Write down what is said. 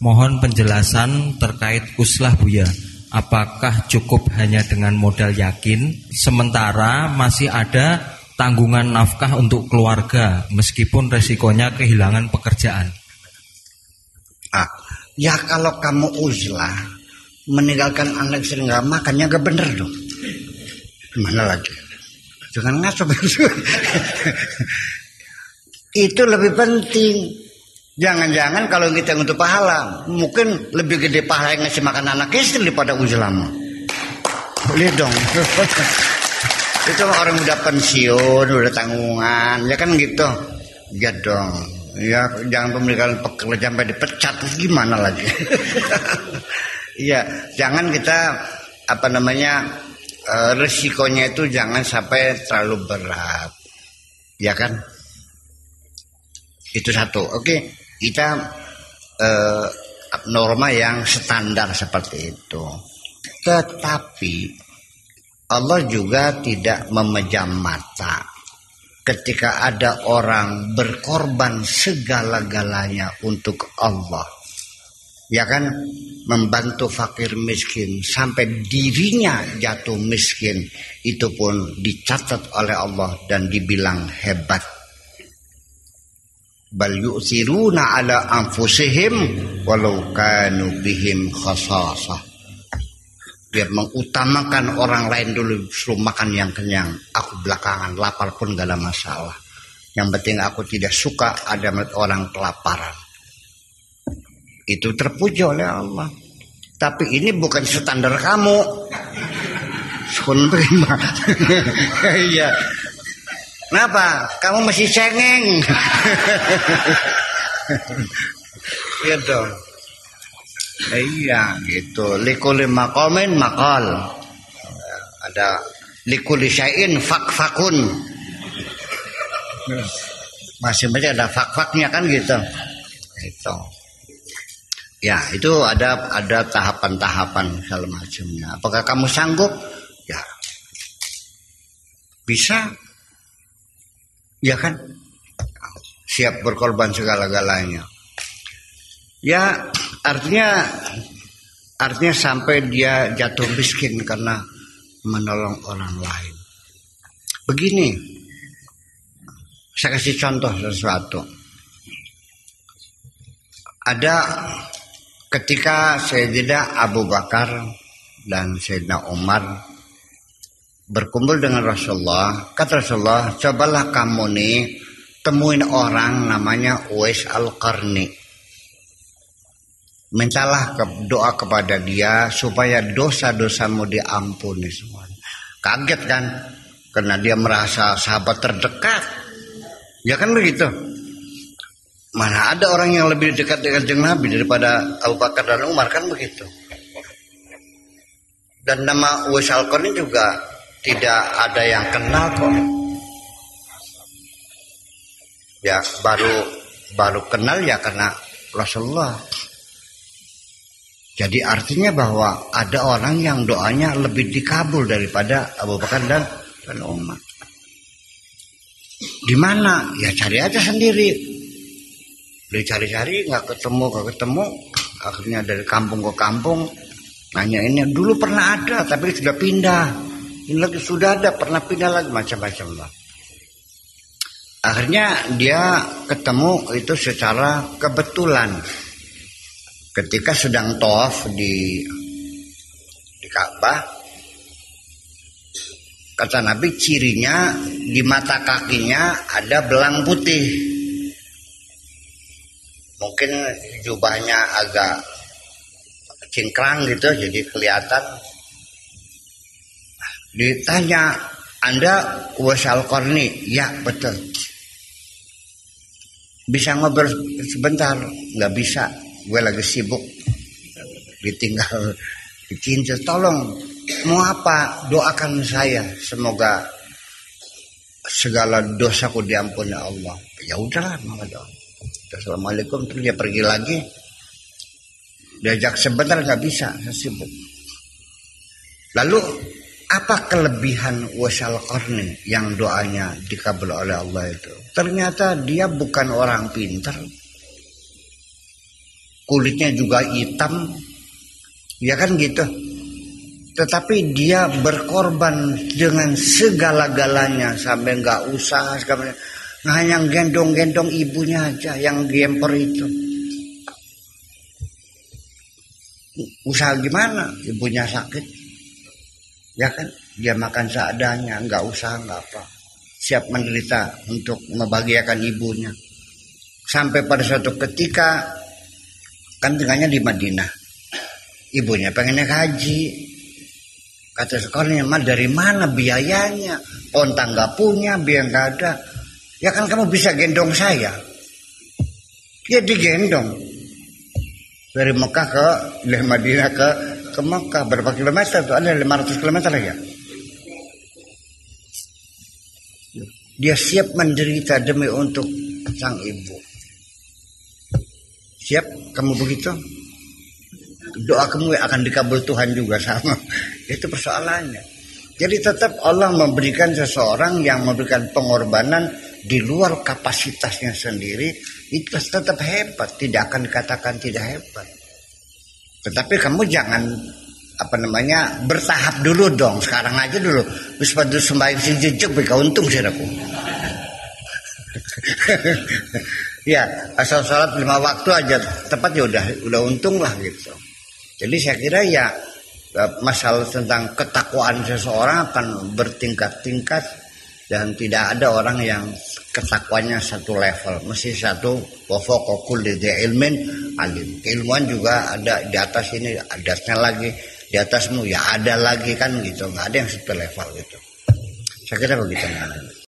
Mohon penjelasan terkait uslah Buya. Apakah cukup hanya dengan modal yakin sementara masih ada tanggungan nafkah untuk keluarga meskipun resikonya kehilangan pekerjaan? Ah, ya kalau kamu uzlah meninggalkan anak istri nggak makannya gak bener dong. Gimana lagi? Jangan ngaco Itu lebih penting. Jangan-jangan kalau kita untuk pahala, mungkin lebih gede pahala yang ngasih makan anak istri daripada uzlama. Lihat dong. Itu orang udah pensiun, udah tanggungan, ya kan gitu. Ya dong. Ya jangan pemilikan pekerja sampai dipecat gimana lagi. Iya, jangan kita apa namanya e, resikonya itu jangan sampai terlalu berat. Ya kan? Itu satu. Oke, kita eh, norma yang standar seperti itu. Tetapi Allah juga tidak memejam mata ketika ada orang berkorban segala-galanya untuk Allah. Ya kan membantu fakir miskin sampai dirinya jatuh miskin itu pun dicatat oleh Allah dan dibilang hebat bal yu'thiruna ala anfusihim walau kanu bihim khasasah. Biar mengutamakan orang lain dulu suruh makan yang kenyang. Aku belakangan lapar pun gak ada masalah. Yang penting aku tidak suka ada orang kelaparan. Itu terpuji oleh Allah. Tapi ini bukan standar kamu. Sun iya Kenapa? Kamu masih cengeng. Iya dong. Iya gitu. Likuli makomin makal. Ada likuli syai'in fak-fakun. Masing-masing ada fak-faknya kan gitu. Itu. Ya, itu ada ada tahapan-tahapan segala macamnya. Apakah kamu sanggup? Ya. Bisa ya kan? Siap berkorban segala-galanya. Ya artinya artinya sampai dia jatuh miskin karena menolong orang lain. Begini saya kasih contoh sesuatu. Ada ketika Sayyidina Abu Bakar dan Sayyidina Umar berkumpul dengan Rasulullah. Kata Rasulullah cobalah kamu nih temuin orang namanya Uwais Al-Qarni. Mintalah doa kepada dia supaya dosa-dosamu diampuni semua. Kaget kan? Karena dia merasa sahabat terdekat. Ya kan begitu? Mana ada orang yang lebih dekat dengan Nabi daripada Abu Bakar dan Umar kan begitu? Dan nama Uwais Al-Qarni juga tidak ada yang kenal kok ya baru baru kenal ya karena Rasulullah jadi artinya bahwa ada orang yang doanya lebih dikabul daripada Abu Bakar dan, dan Umar. Di mana? Ya cari aja sendiri. Dicari-cari nggak ketemu, nggak ketemu. Akhirnya dari kampung ke kampung nanya ini dulu pernah ada tapi sudah pindah ini lagi sudah ada pernah pindah lagi macam-macam lah. Akhirnya dia ketemu itu secara kebetulan. Ketika sedang tof di di Ka'bah kata Nabi cirinya di mata kakinya ada belang putih. Mungkin jubahnya agak cingkrang gitu jadi kelihatan Ditanya, Anda wasal korni? Ya, betul. Bisa ngobrol sebentar? Nggak bisa. Gue lagi sibuk. Ditinggal dicinta. Tolong, mau apa? Doakan saya. Semoga segala dosaku diampuni Allah. Ya udahlah, mama doa. Assalamualaikum. Terus dia pergi lagi. Diajak sebentar nggak bisa, saya sibuk. Lalu apa kelebihan wasal qarni yang doanya dikabul oleh Allah itu? Ternyata dia bukan orang pintar. kulitnya juga hitam. Ya kan gitu? Tetapi dia berkorban dengan segala-galanya. Sampai nggak usah segala hanya gendong-gendong ibunya aja yang gemper itu. Usaha gimana? Ibunya sakit ya kan? Dia makan seadanya nggak usah nggak apa. Siap menderita untuk membahagiakan ibunya. Sampai pada suatu ketika kan tinggalnya di Madinah. Ibunya pengennya haji. Kata sekolahnya mah dari mana biayanya? Onta nggak punya biaya nggak ada. Ya kan kamu bisa gendong saya. Dia digendong. Dari Mekah ke dari Madinah ke ke Mekah berapa kilometer tuh? Ada 500 kilometer ya? Dia siap menderita demi untuk sang ibu. Siap? Kamu begitu? Doa kamu akan dikabul Tuhan juga sama. Itu persoalannya. Jadi tetap Allah memberikan seseorang yang memberikan pengorbanan di luar kapasitasnya sendiri itu tetap hebat. Tidak akan dikatakan tidak hebat tetapi kamu jangan apa namanya bertahap dulu dong. Sekarang aja dulu. Terus pada sembahyang si jejak kau untung sih aku. Ya asal sholat lima waktu aja tepat ya udah udah untung lah gitu. Jadi saya kira ya masalah tentang ketakwaan seseorang akan bertingkat-tingkat dan tidak ada orang yang ketakwanya satu level. Mesti satu wafokokul di ilmin alim. Keilmuan juga ada di atas ini atasnya lagi di atasmu ya ada lagi kan gitu. Nggak ada yang satu level gitu. Saya kira begitu